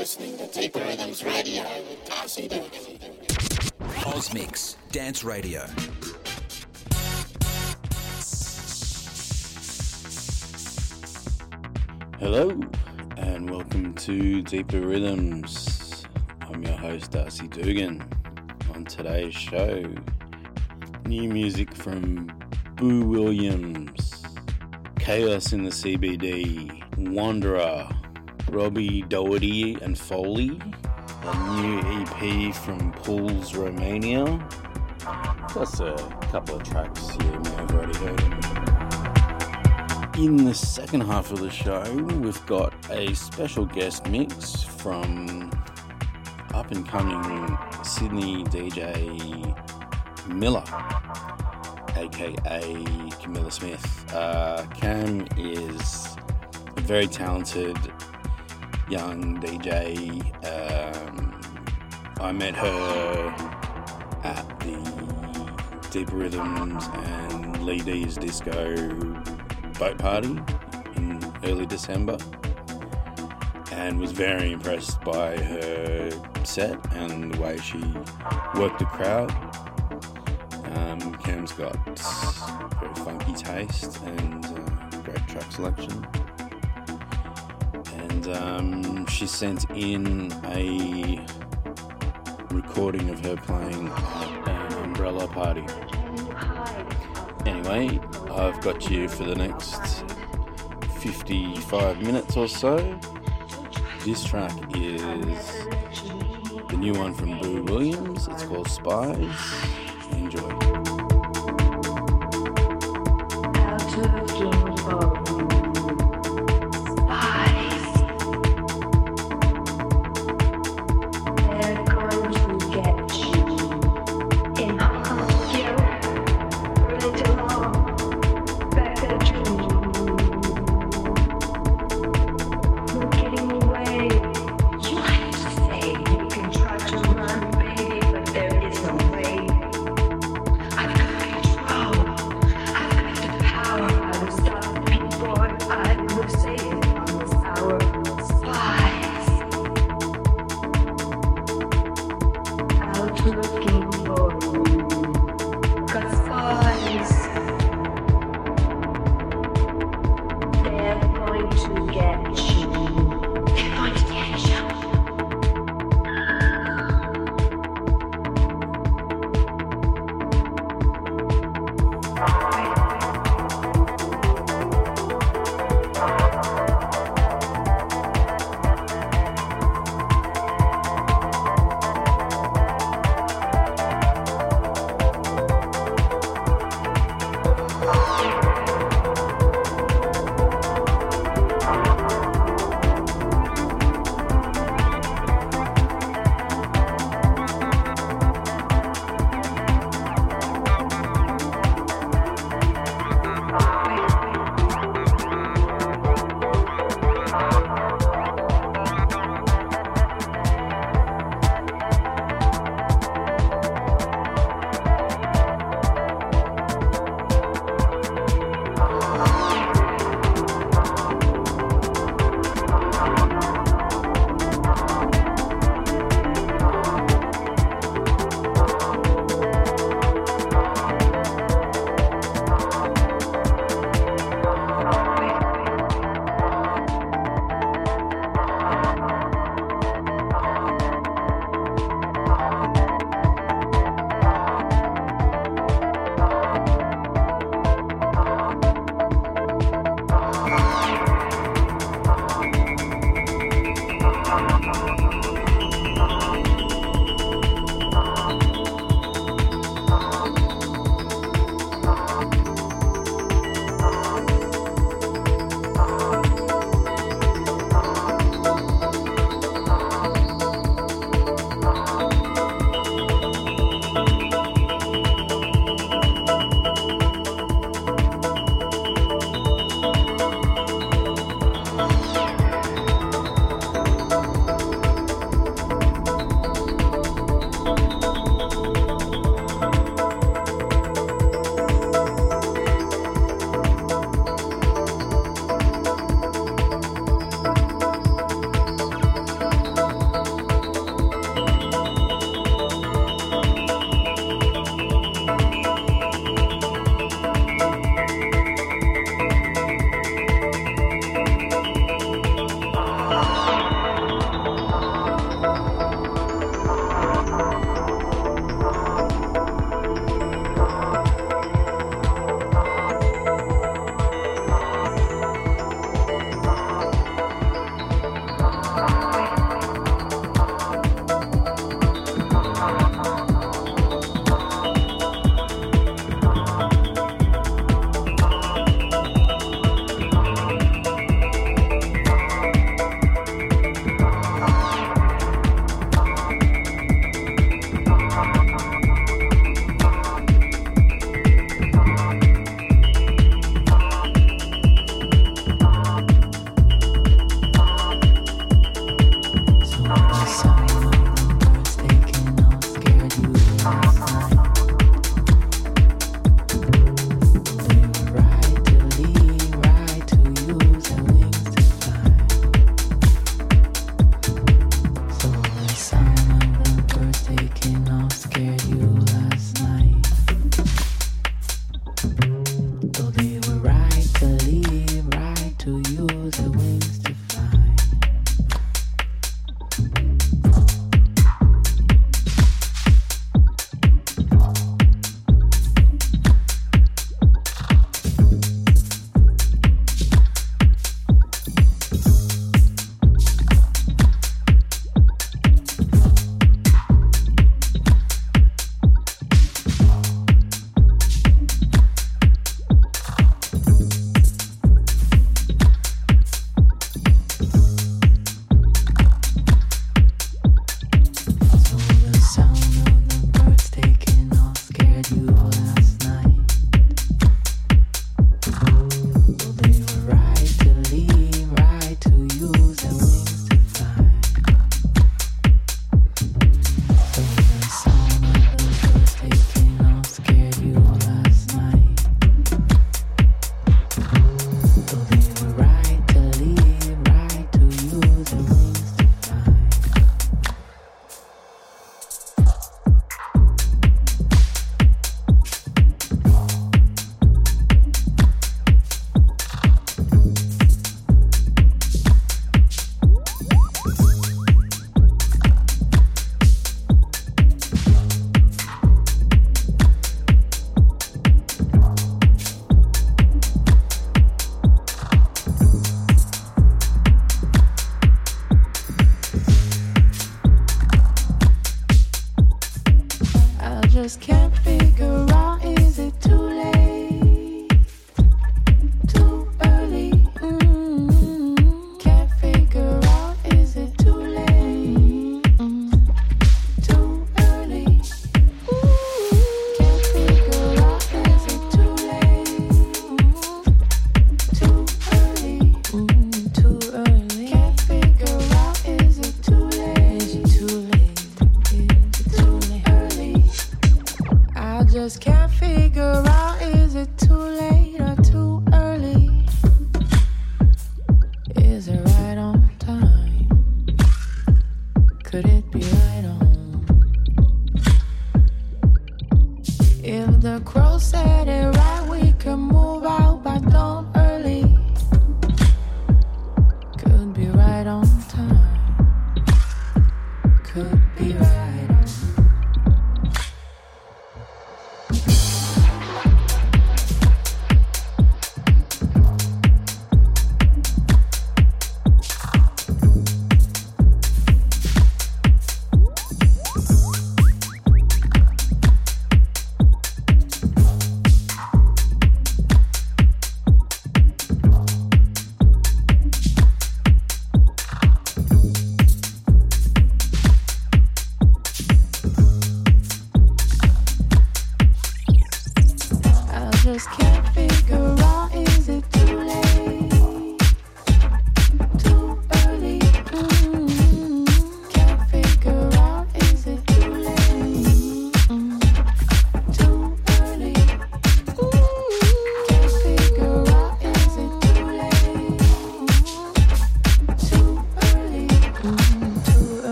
listening to Deeper Rhythms Radio with Darcy Dugan. Osmix Dance Radio. Hello, and welcome to Deeper Rhythms. I'm your host, Darcy Dugan. On today's show, new music from Boo Williams, Chaos in the CBD, Wanderer, Robbie Doherty and Foley, a new EP from Puls Romania, plus a couple of tracks you may have already heard. In the second half of the show, we've got a special guest mix from up and coming Sydney DJ Milla, aka Camilla Smith. Uh, Cam is a very talented young DJ. Um, I met her at the Deep Rhythms and Lee D's Disco boat party in early December and was very impressed by her set and the way she worked the crowd. Um, Cam's got very funky taste and uh, great track selection. And um, she sent in a recording of her playing an umbrella party. Anyway, I've got you for the next 55 minutes or so. This track is the new one from Boo Williams. It's called Spys. Enjoy.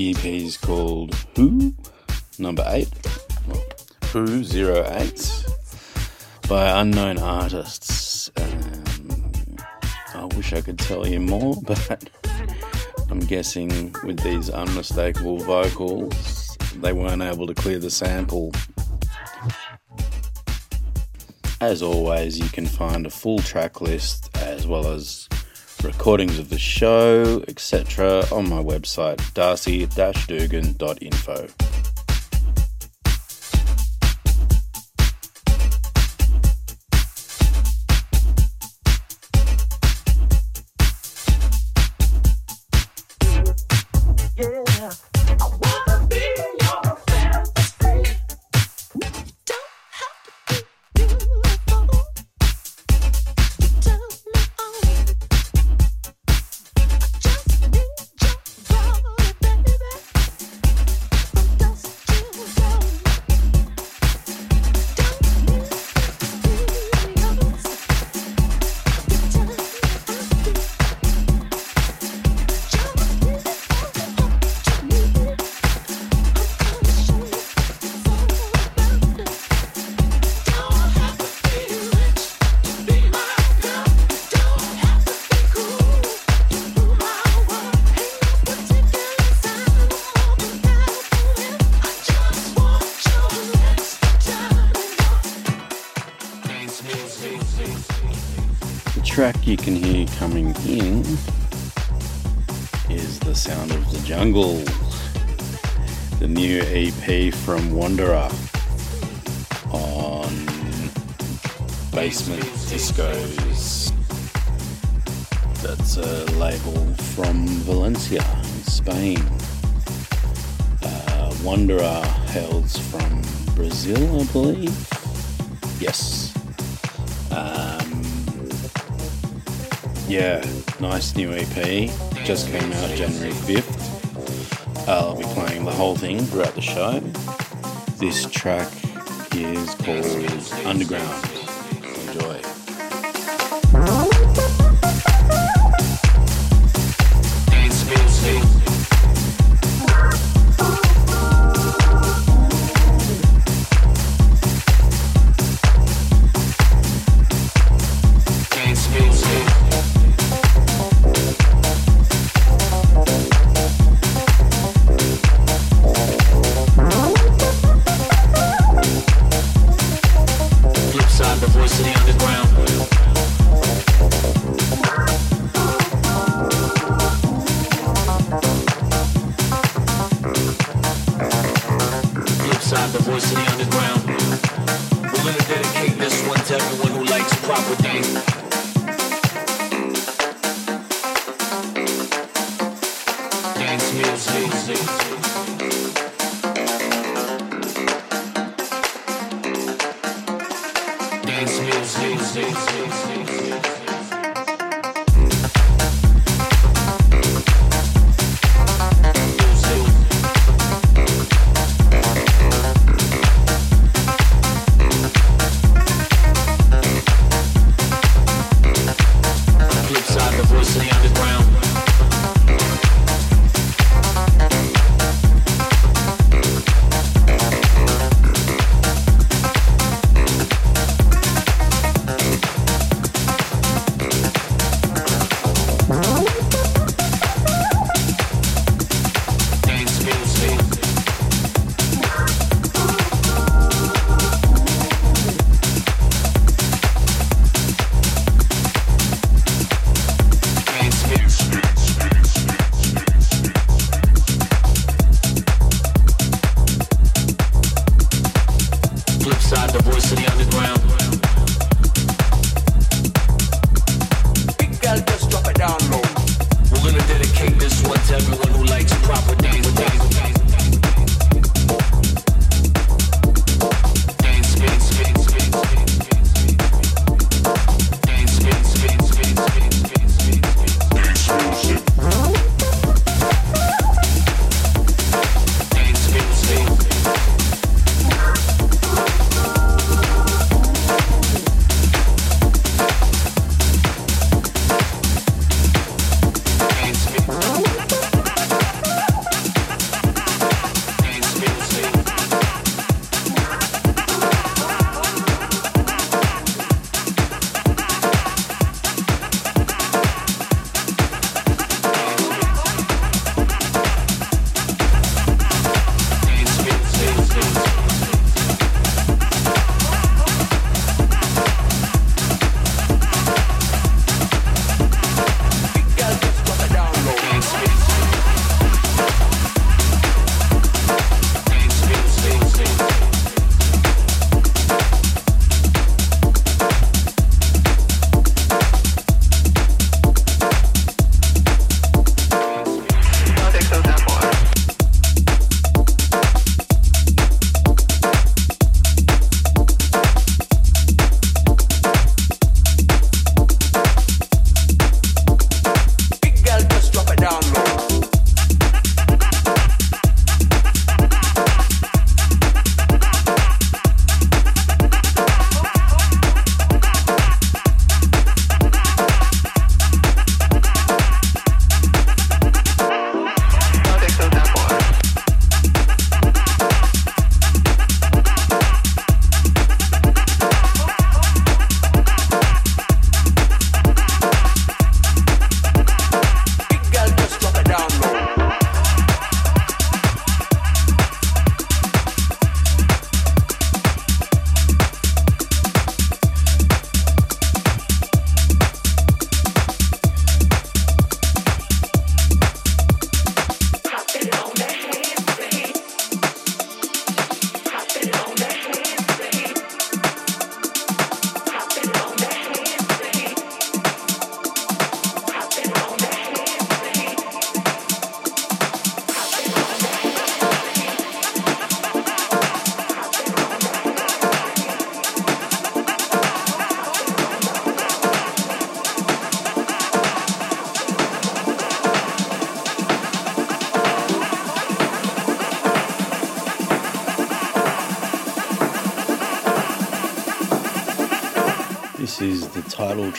EP is called Who, number eight, well, Who Zero Eight, by unknown artists. Um, I wish I could tell you more, but I'm guessing with these unmistakable vocals, they weren't able to clear the sample. As always, you can find a full track list as well as recordings of the show, etc., on my website, darcy-dugan.info. Wanderer on Basement Discos. That's a label from Valencia, Spain. Uh, Wanderer hails from Brazil, I believe. Yes. Um, yeah, nice new EP. Just came out January 5th. Uh, I'll be playing the whole thing throughout the show. This track is called Underground. Flip side, the voice of the underground. We're gonna dedicate this one to everyone who likes proper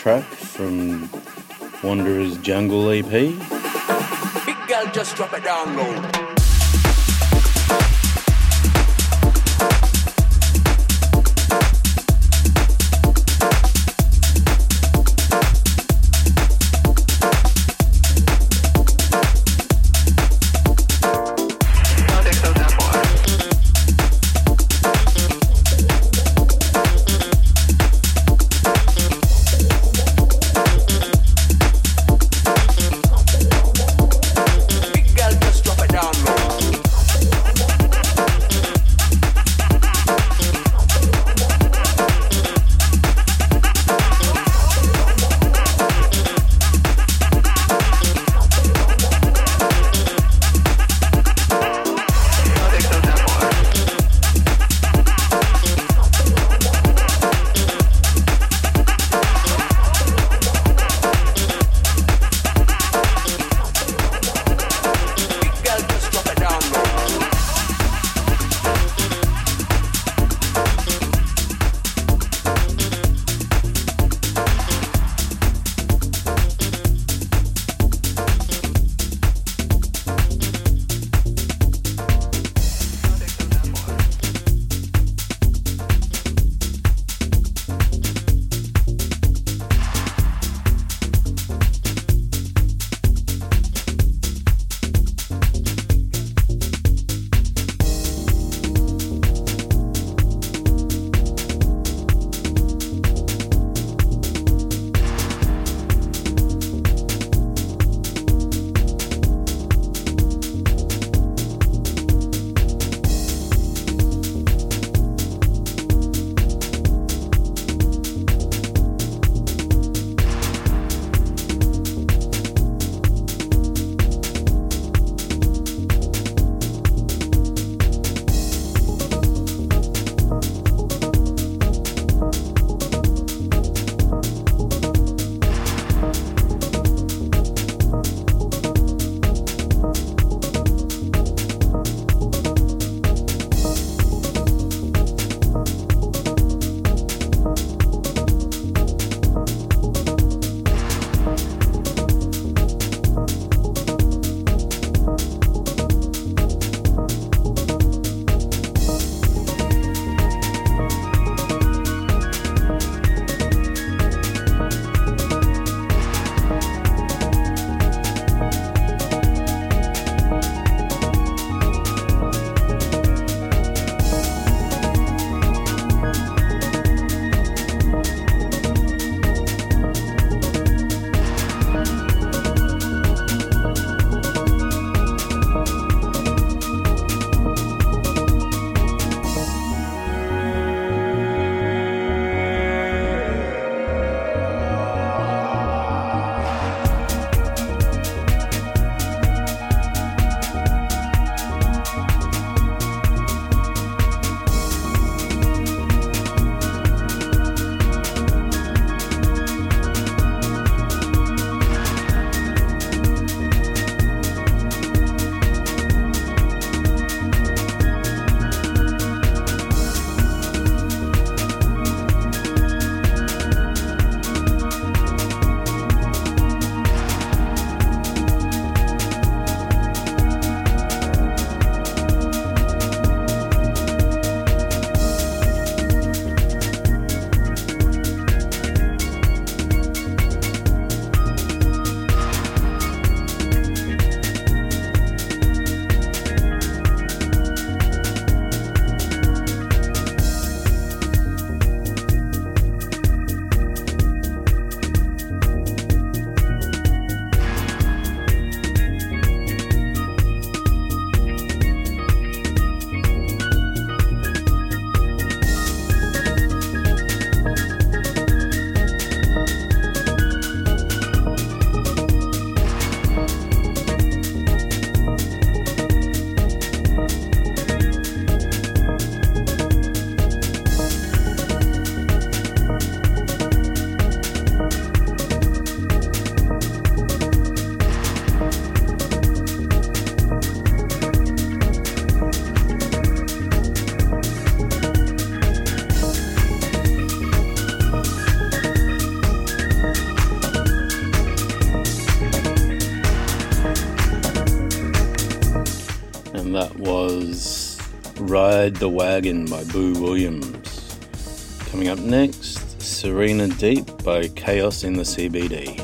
track from Wanderer's Jungle EP. Big girl, just drop it down low. Ride the Wagon by Boo Williams. Coming up next, Sirena Deep by Chaos in the CBD.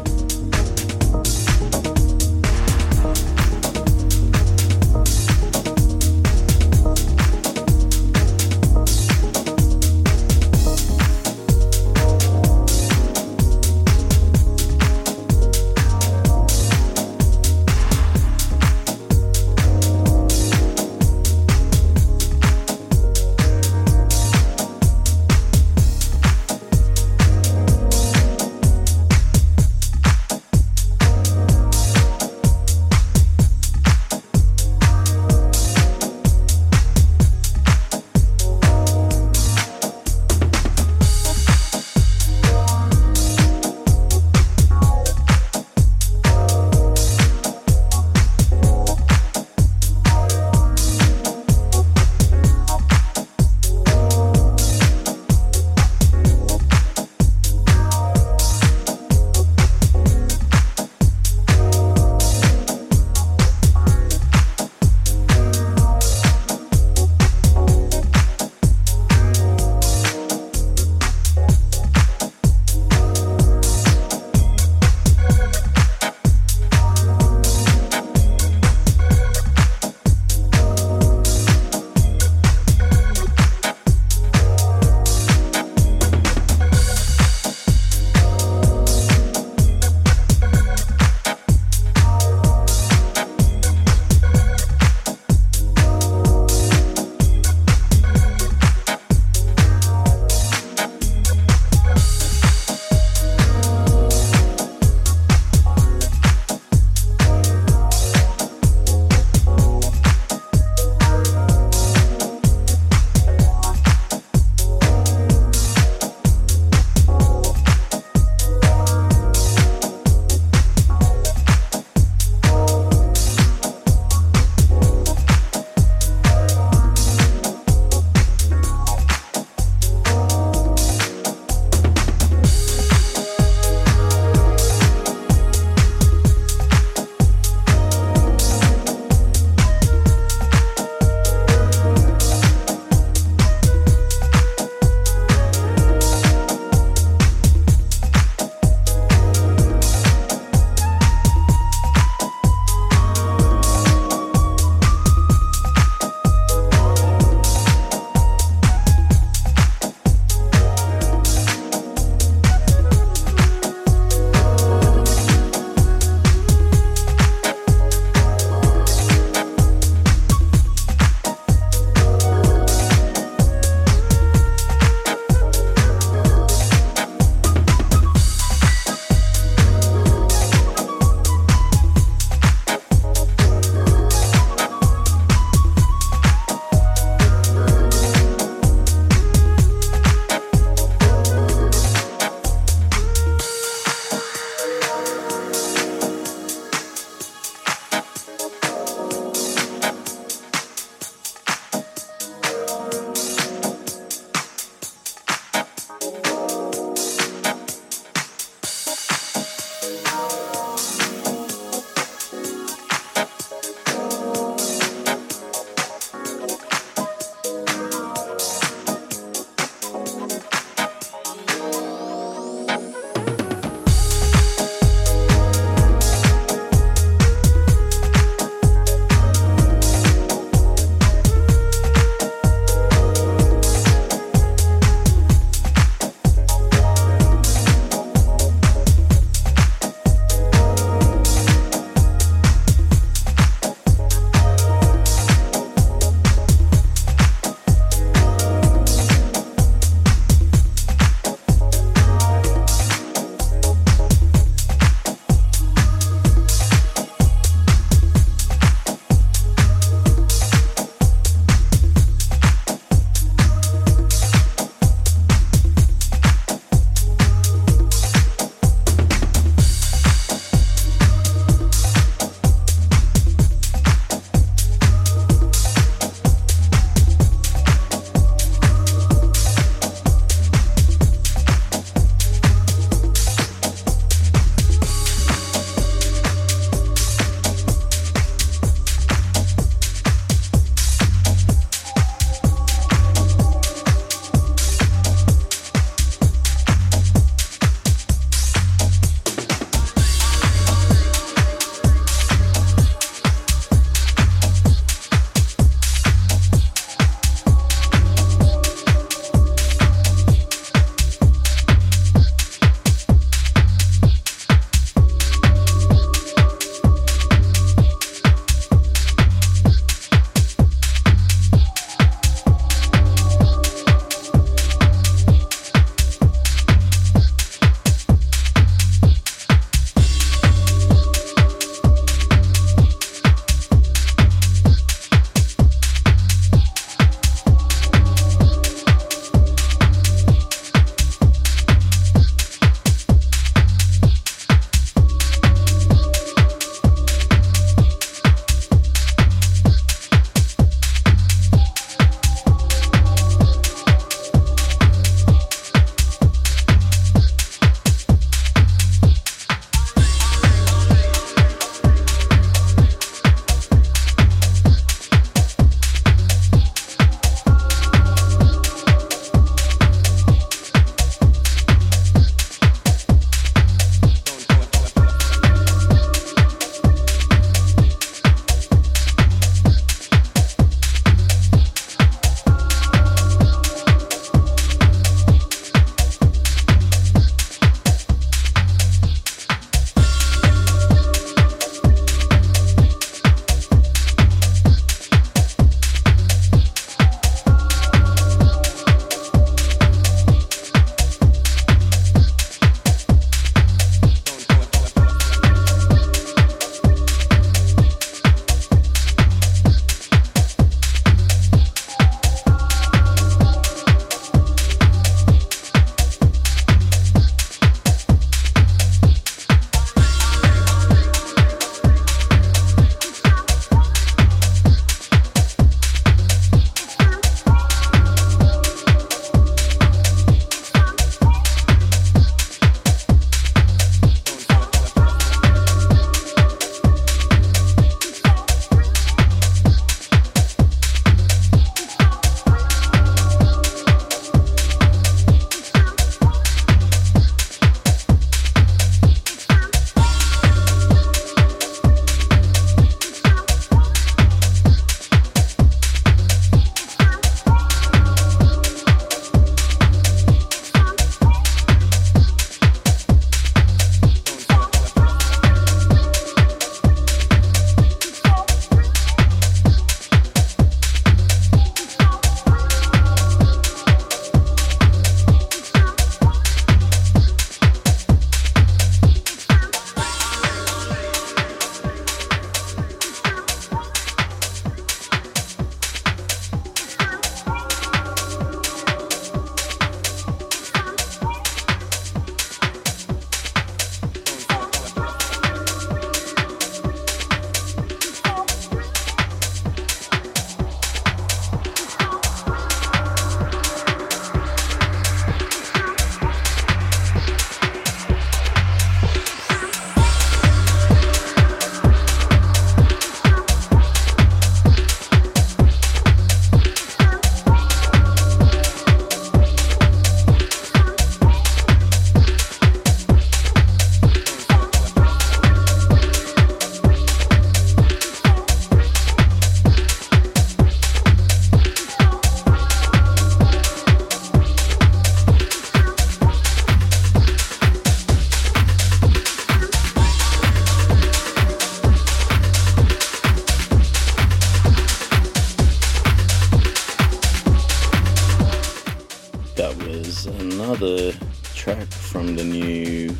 Another track from the new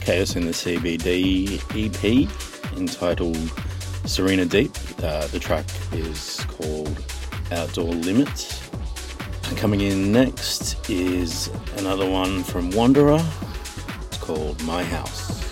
Chaos in the CBD EP entitled Sirena Deep. Uh, the track is called Outdoor Limits. Coming in next is another one from Wanderer. It's called My House.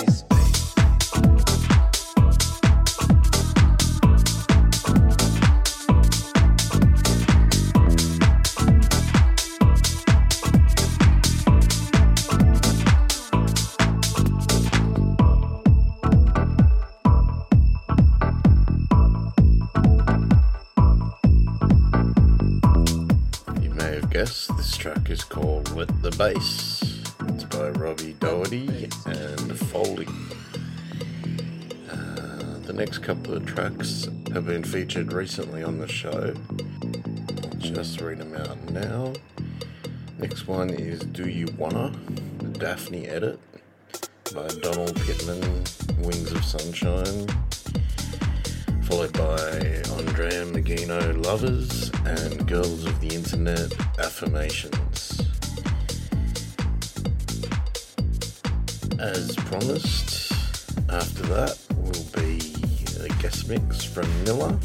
You may have guessed this track is called Let the Bass. It's by Robbie Doherty and Foley. Uh, the next couple of tracks have been featured recently on the show. I'll just read them out now. Next one is Do You Wanna? The Daphni edit by Donnell Pitman, Wings of Sunshine followed by Andrea Maggino Lovers and Girls of the Internet Affirmations. As promised, after that will be a guest mix from Milla.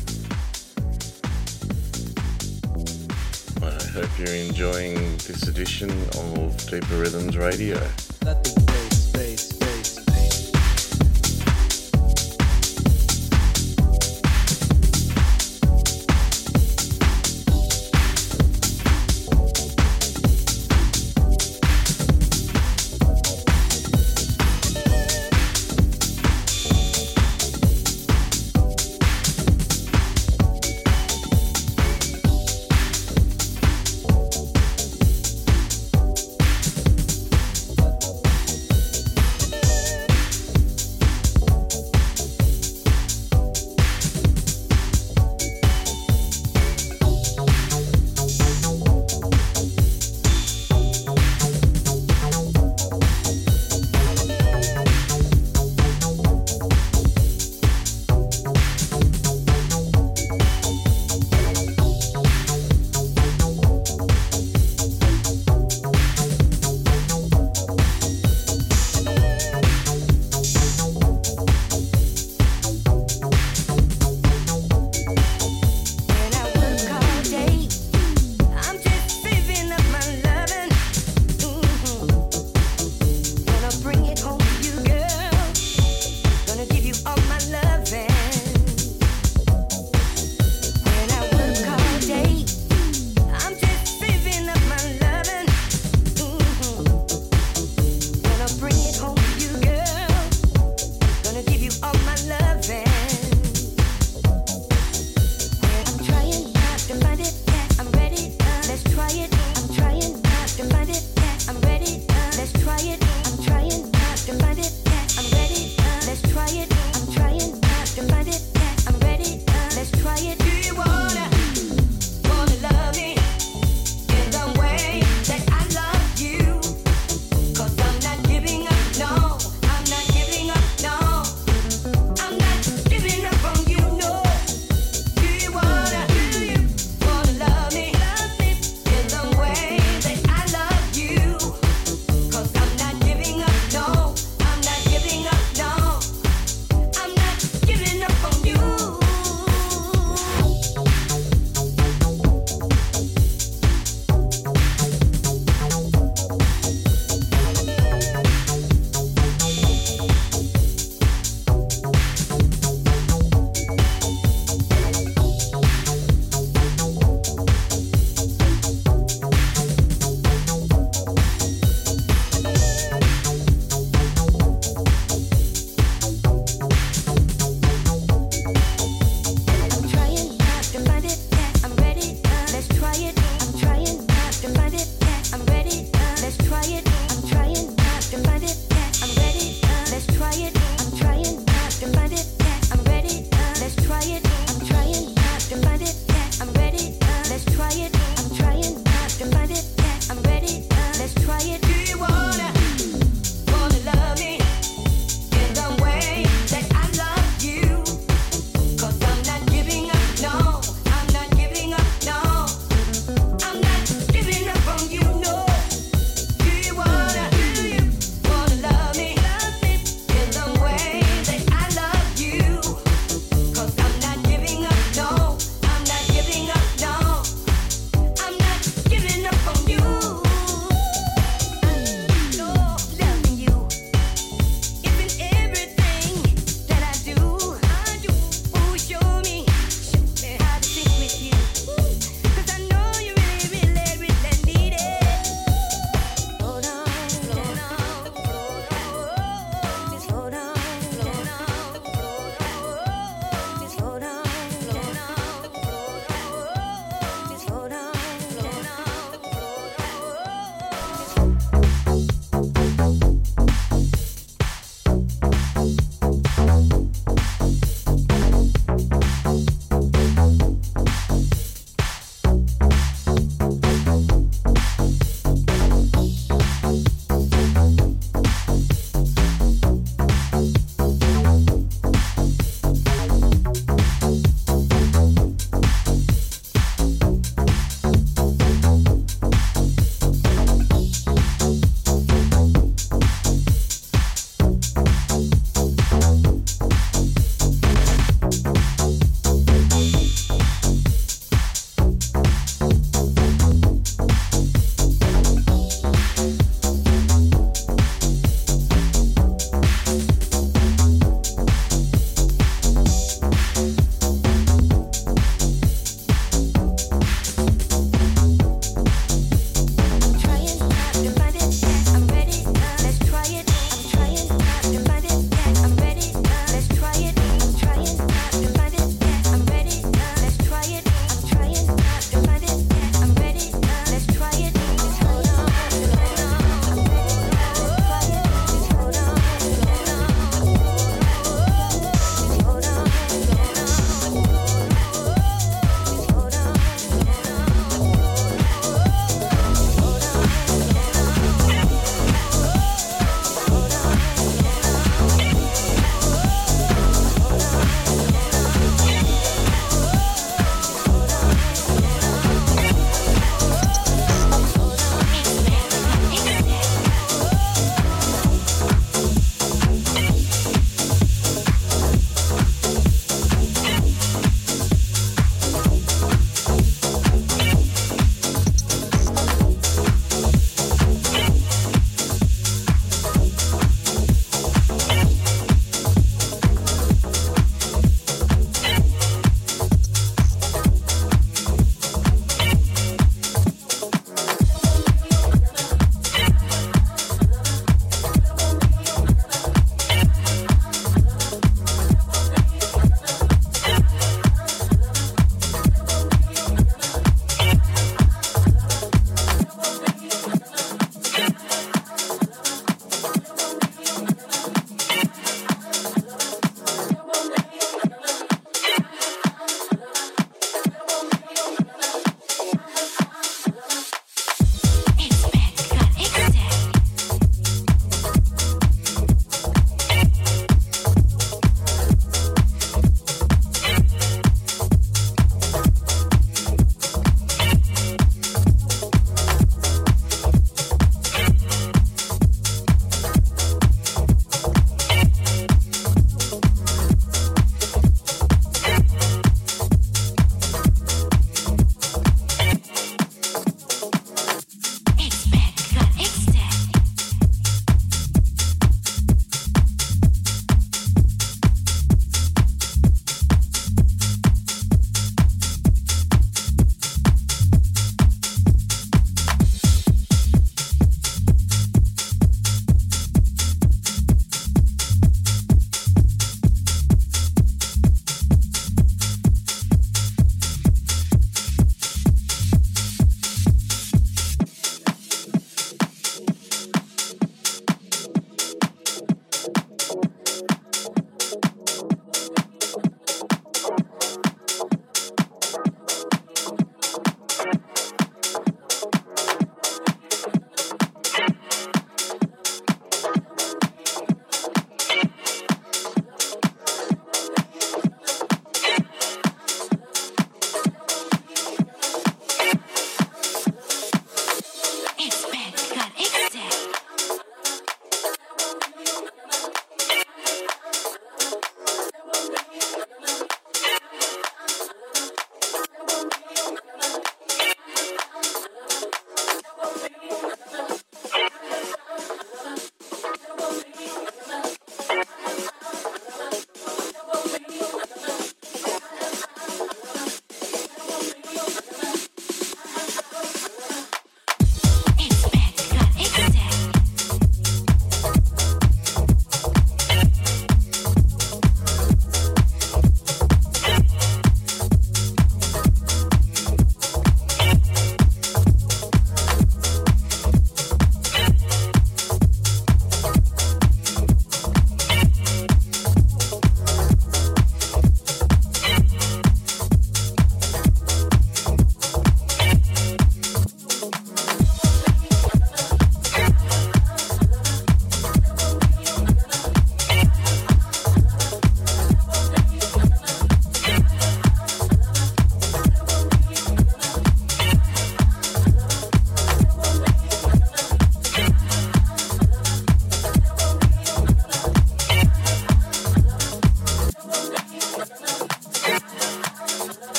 I hope you're enjoying this edition of Deeper Rhythms Radio.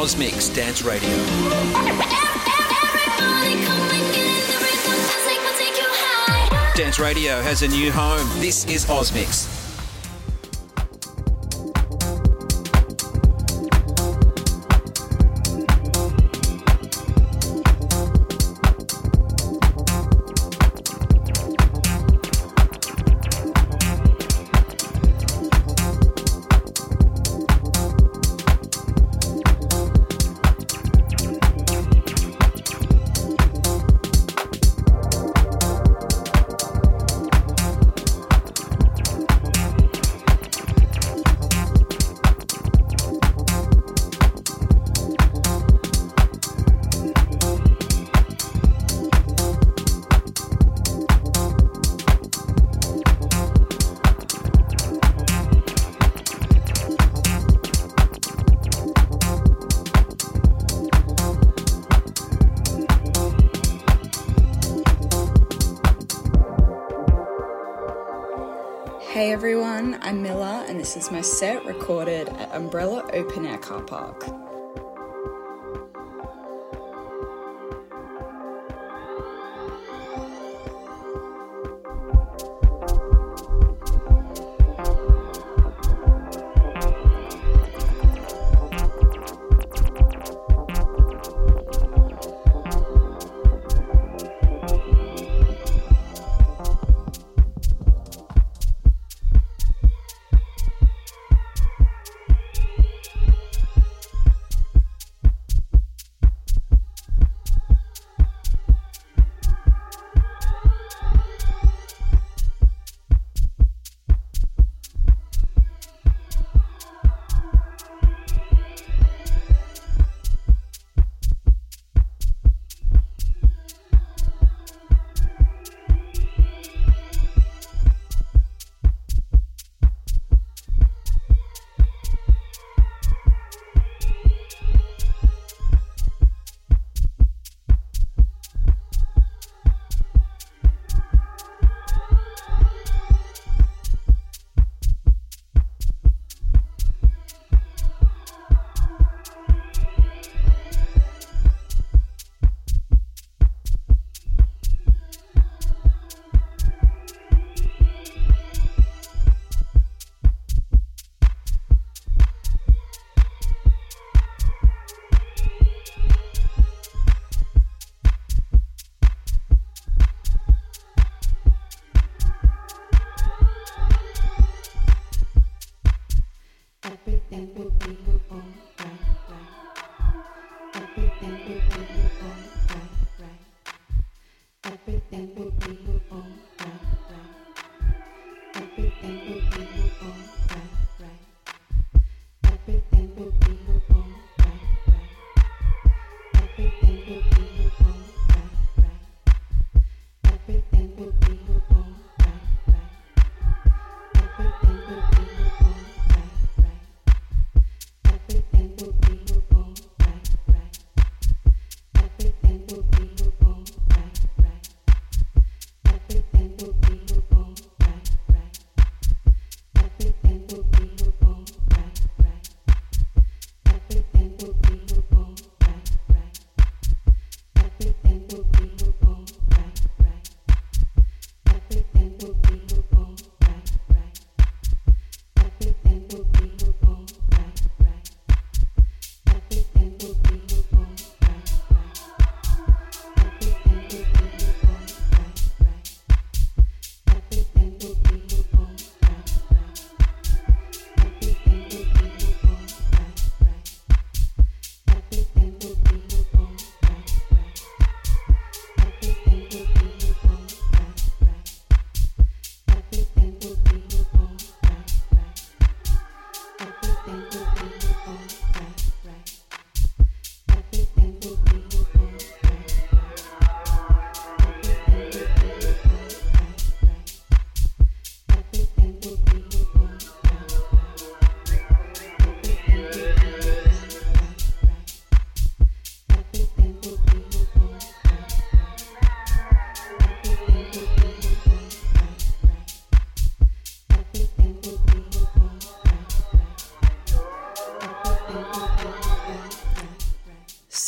Hour of Osmix Dance Radio. Dance Radio has a new home. This is Osmix. Set recorded at Umbrella Open Air Car Park.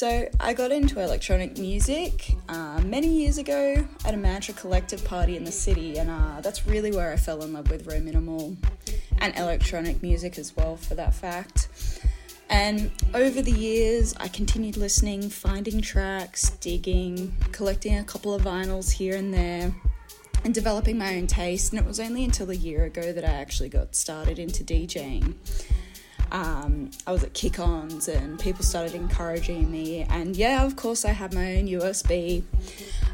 So I got into electronic music uh, many years ago at a Mantra Collective party in the city, and uh, that's really where I fell in love with Rominimal and electronic music as well, for that fact. And over the years, I continued listening, finding tracks, digging, collecting a couple of vinyls here and there, and developing my own taste. And it was only until a year ago that I actually got started into DJing. Um, I was at kick ons and people started encouraging me. And yeah, of course, I have my own USB.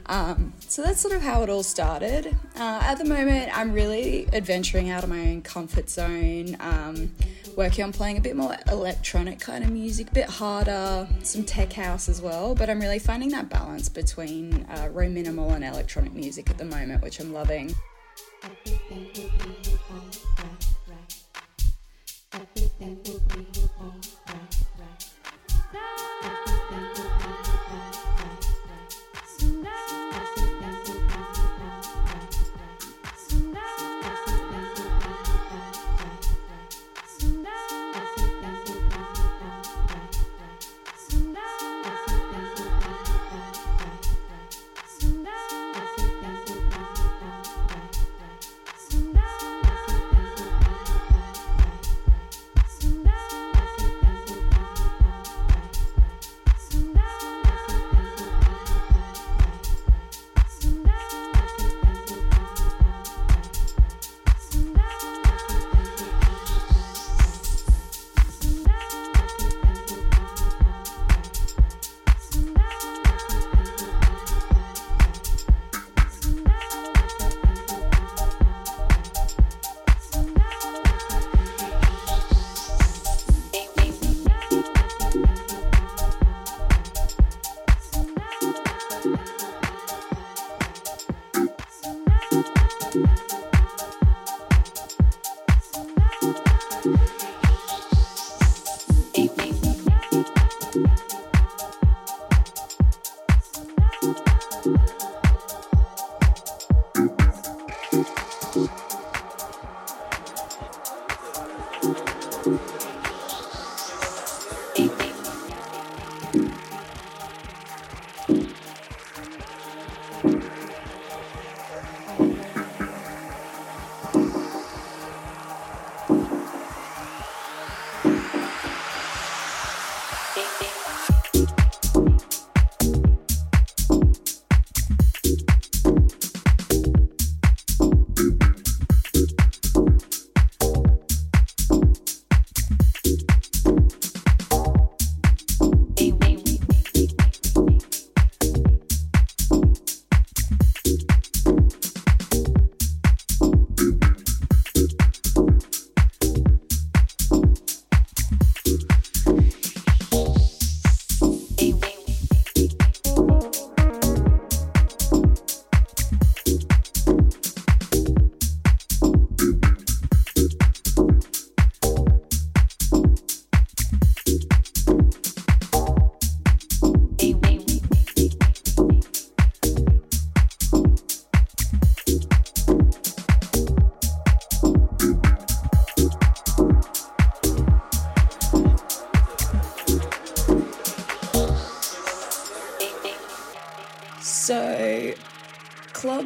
Um, so that's sort of how it all started. Uh, at the moment, I'm really adventuring out of my own comfort zone, um, working on playing a bit more electronic kind of music, a bit harder, some tech house as well. But I'm really finding that balance between uh, rominimal and electronic music at the moment, which I'm loving. So,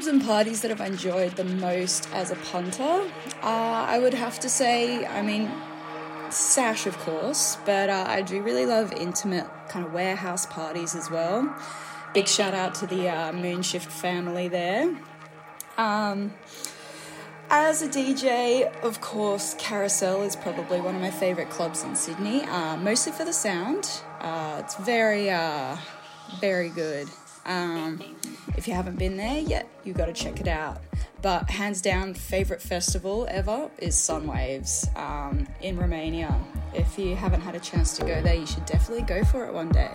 clubs and parties that I've enjoyed the most as a punter, uh, I would have to say, I mean, Sash, of course, but uh, I do really love intimate kind of warehouse parties as well. Big shout out to the uh, Moonshift family there. Um, as a DJ, of course, Carousel is probably one of my favourite clubs in Sydney, uh, mostly for the sound. Uh, it's very, uh, very good. Um, if you haven't been there yet, you've got to check it out. But hands down, favorite festival ever is Sunwaves um, in Romania. If you haven't had a chance to go there, you should definitely go for it one day.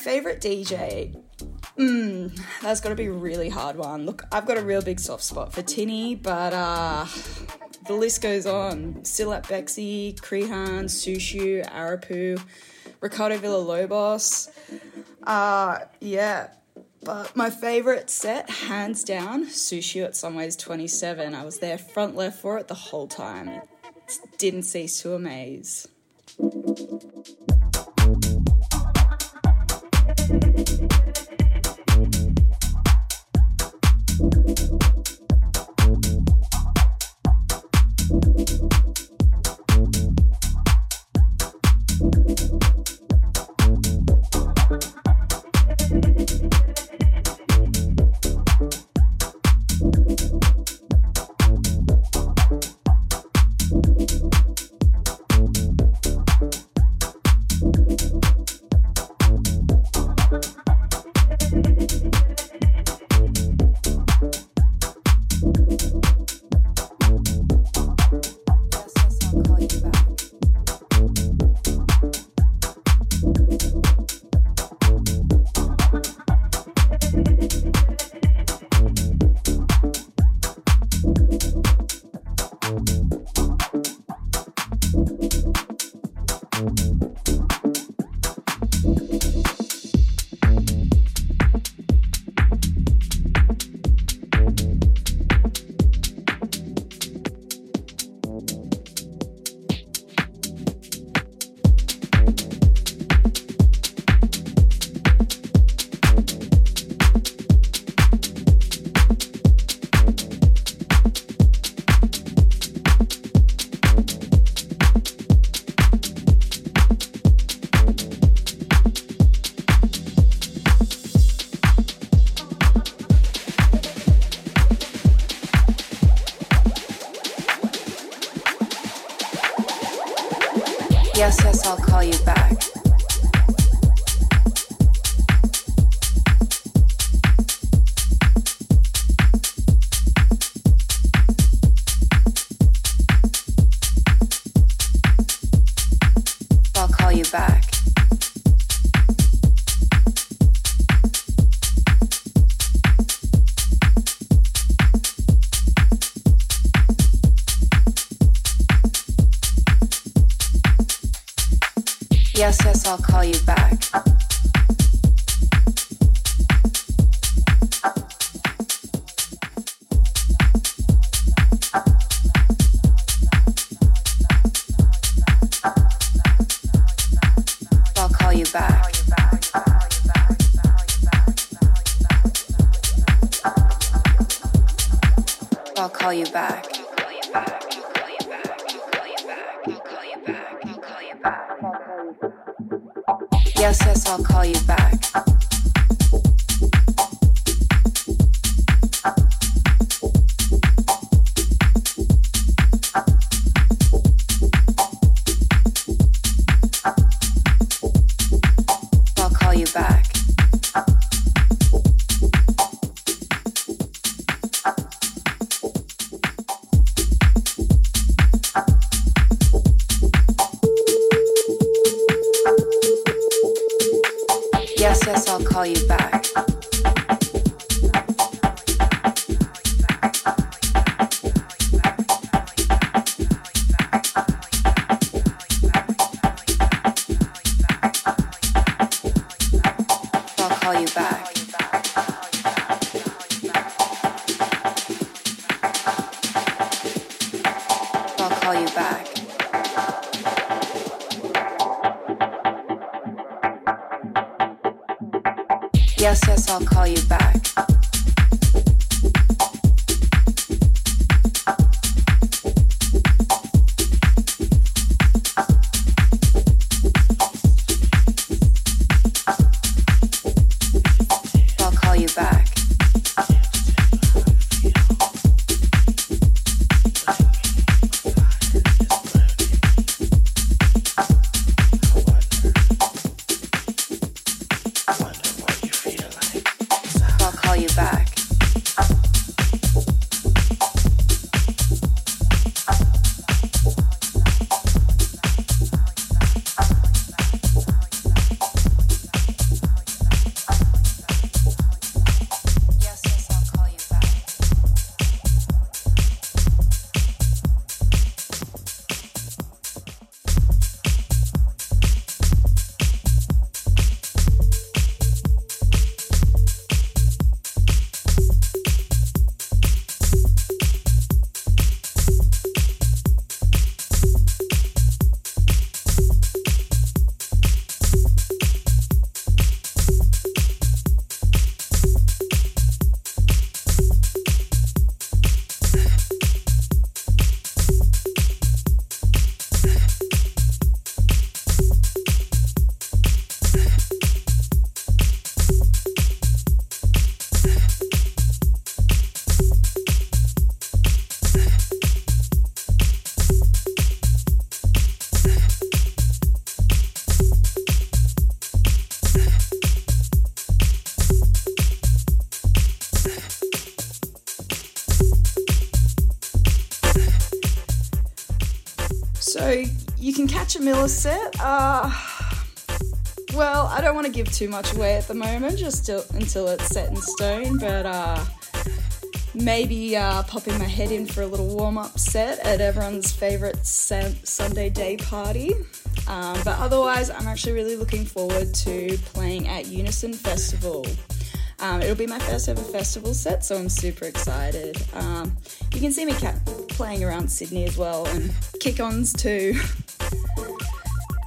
Favorite DJ. Mm, that's got to be a really hard one. Look, I've got a real big soft spot for Tinny, but uh, the list goes on. Still at Bexy, Crihan, Suciu, Arapu, Ricardo Villalobos. Uh, yeah, but my favorite set, hands down, Suciu at Sunwaves 27. I was there front left for it the whole time. It didn't cease to amaze. Set. Uh, well, I don't want to give too much away at the moment, just till, until it's set in stone. But uh, maybe uh, popping my head in for a little warm up set at everyone's favorite sun- Sunday day party. Um, but otherwise, I'm actually really looking forward to playing at Unison Festival. Um, it'll be my first ever festival set, so I'm super excited. Um, you can see me ca- playing around Sydney as well, and kick ons too.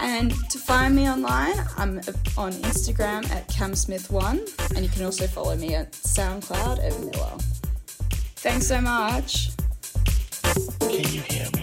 and to find me online, I'm on Instagram at camsmith1, and you can also follow me at SoundCloud at Milla. Thanks so much. Can you hear me?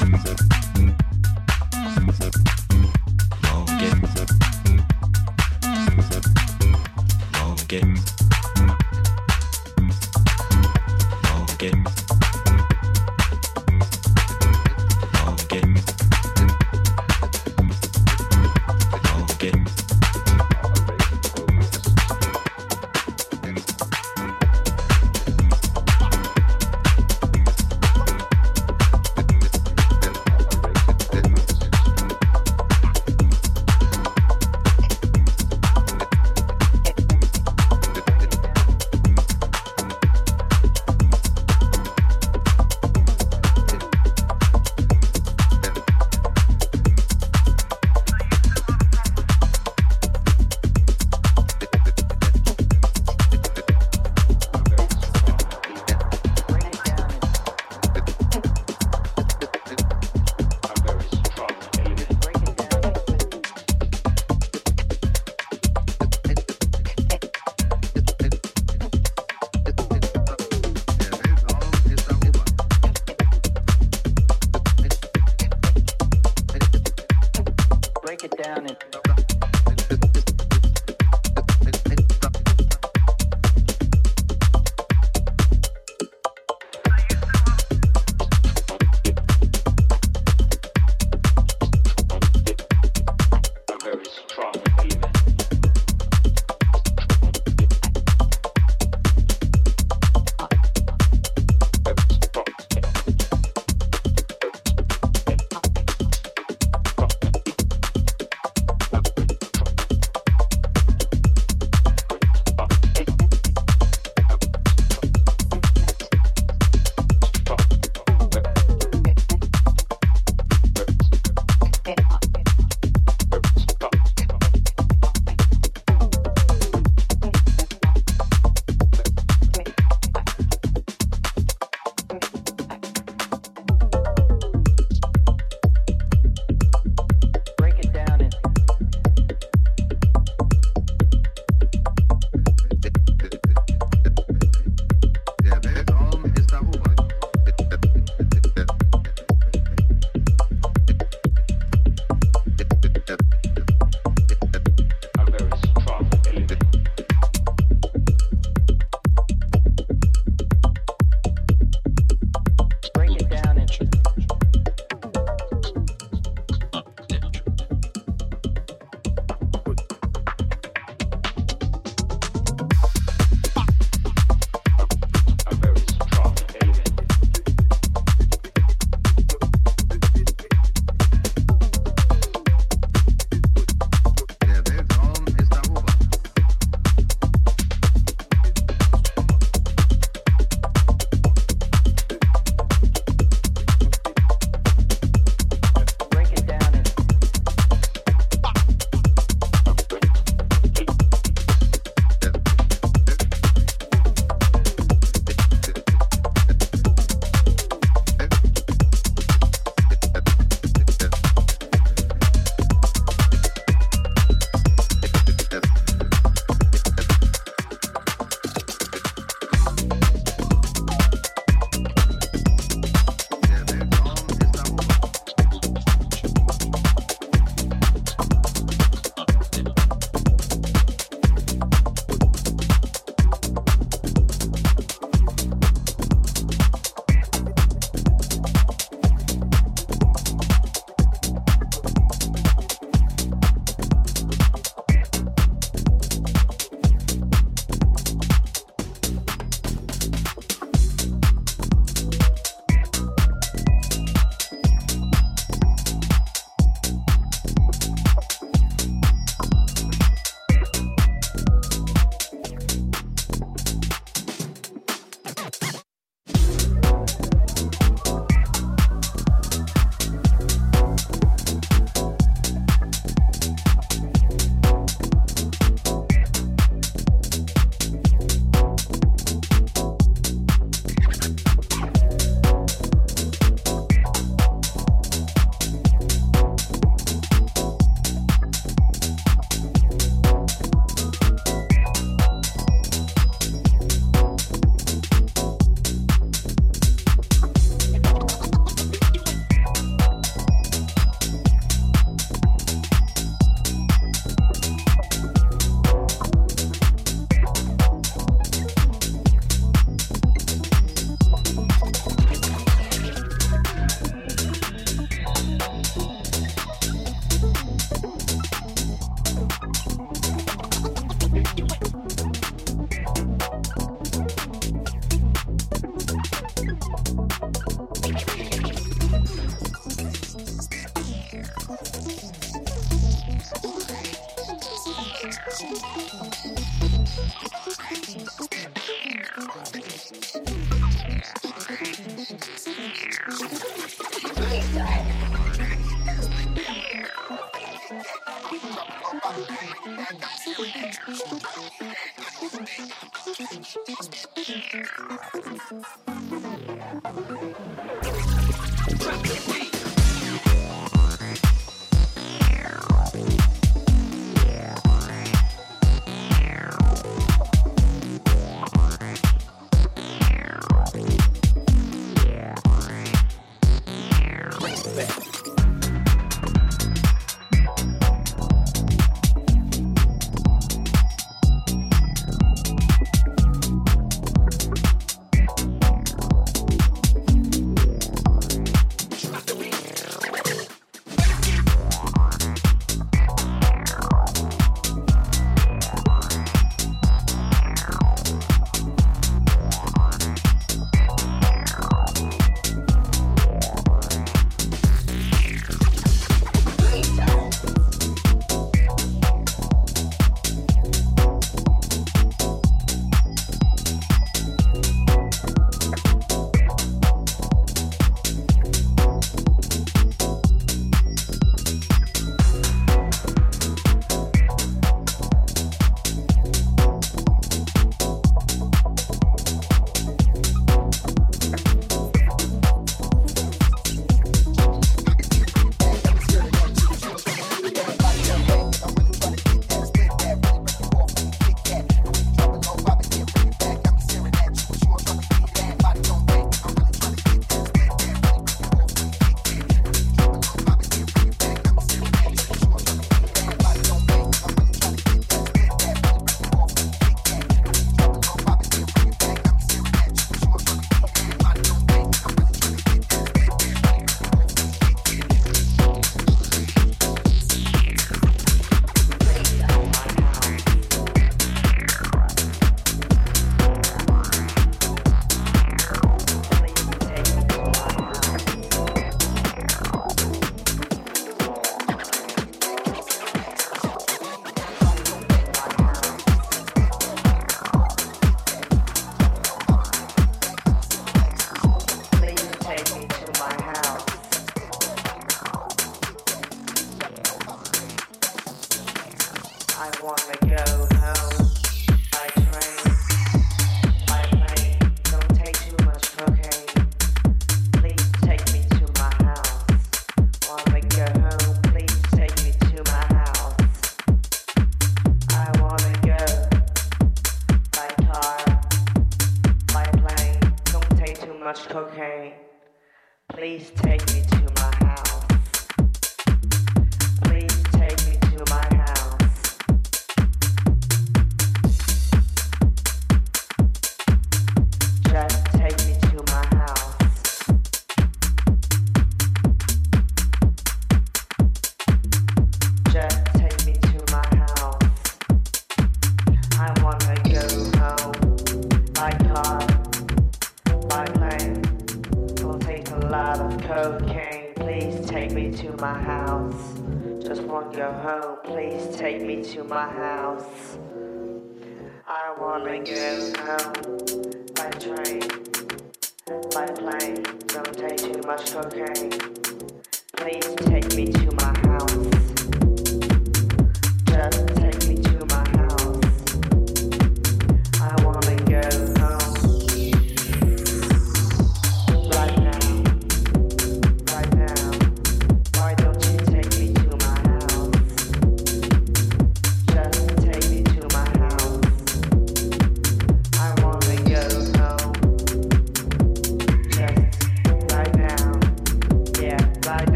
Bye.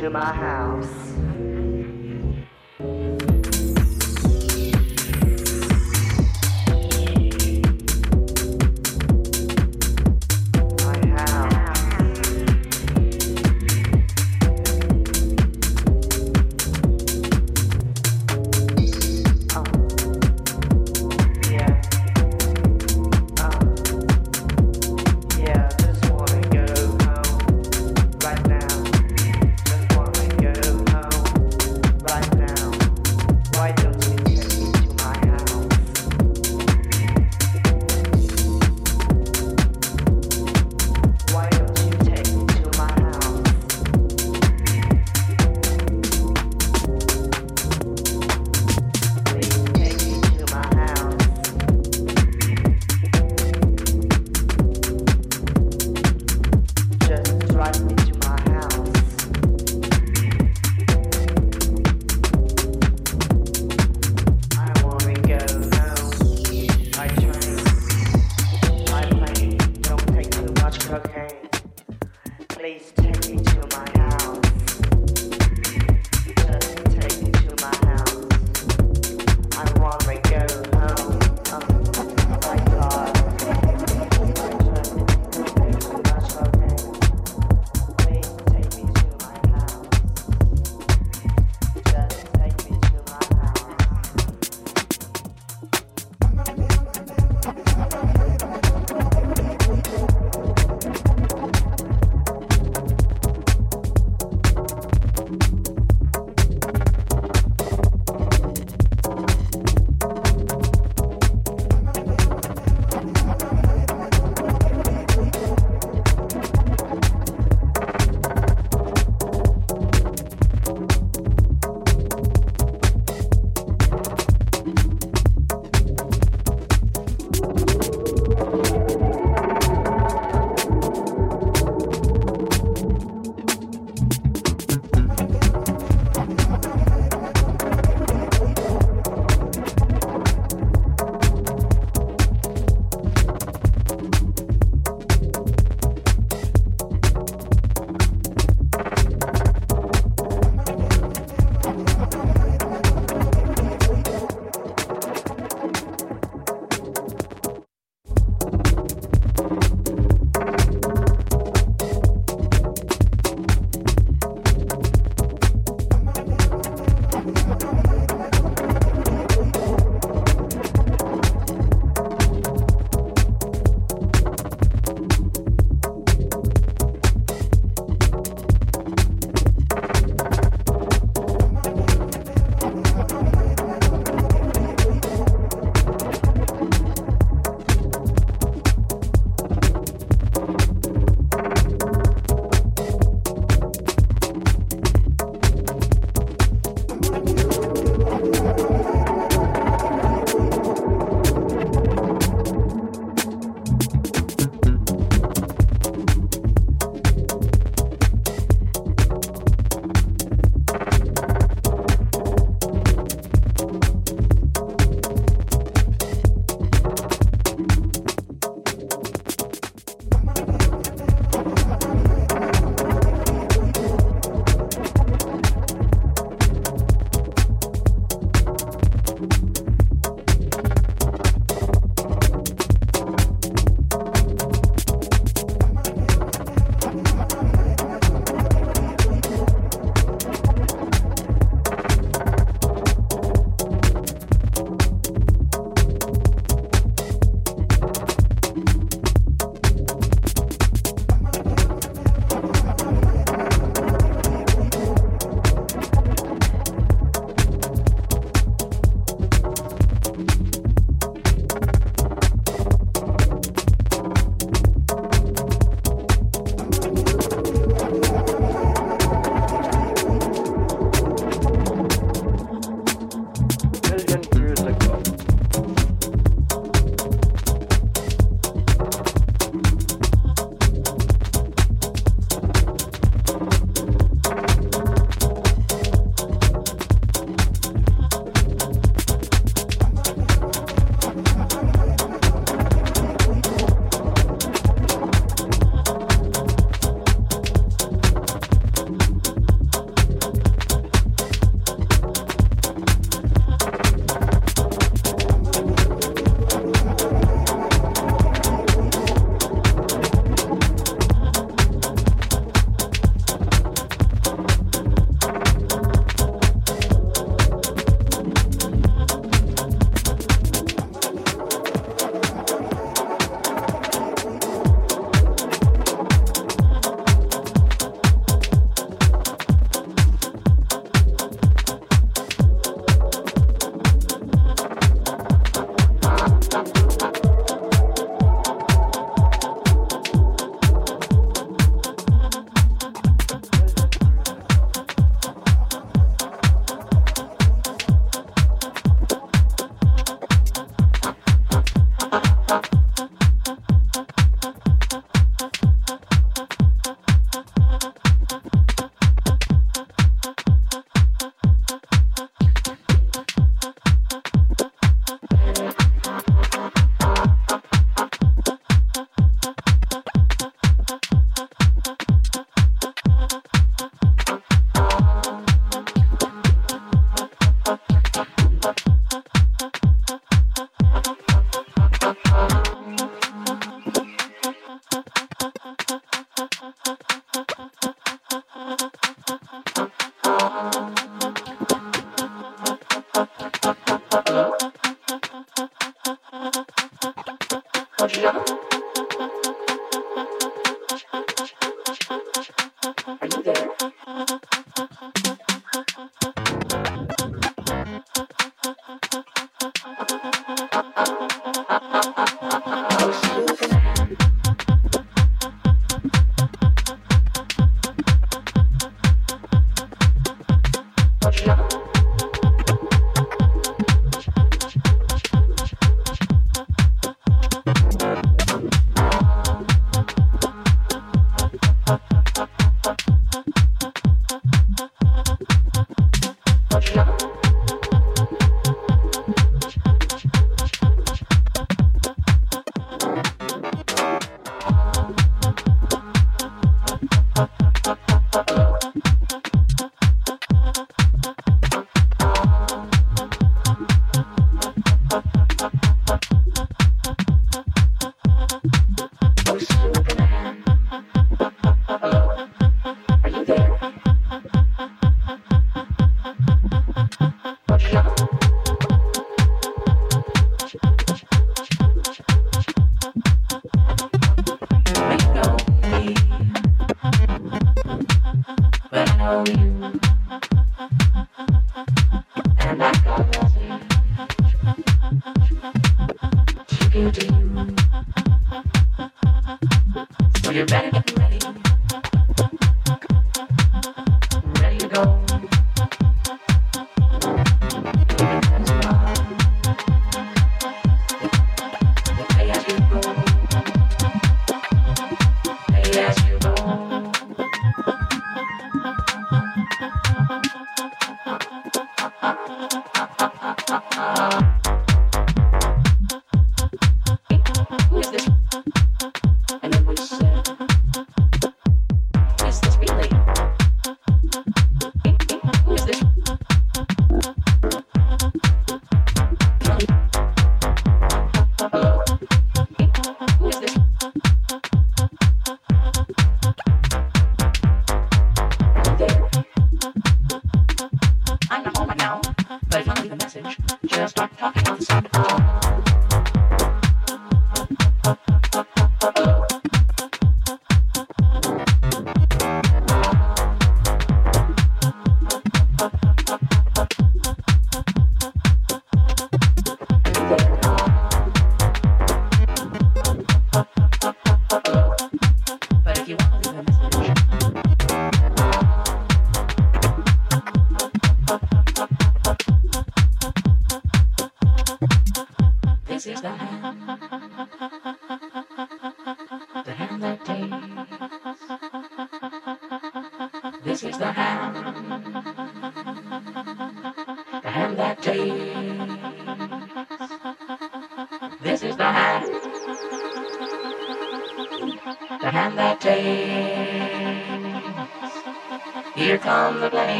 To my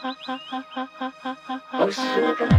哈哈哈哈哈哈哈哈哈哈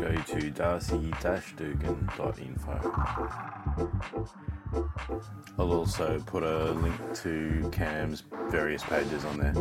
go to darcy-dugan.info. I'll also put a link to Cam's various pages on there.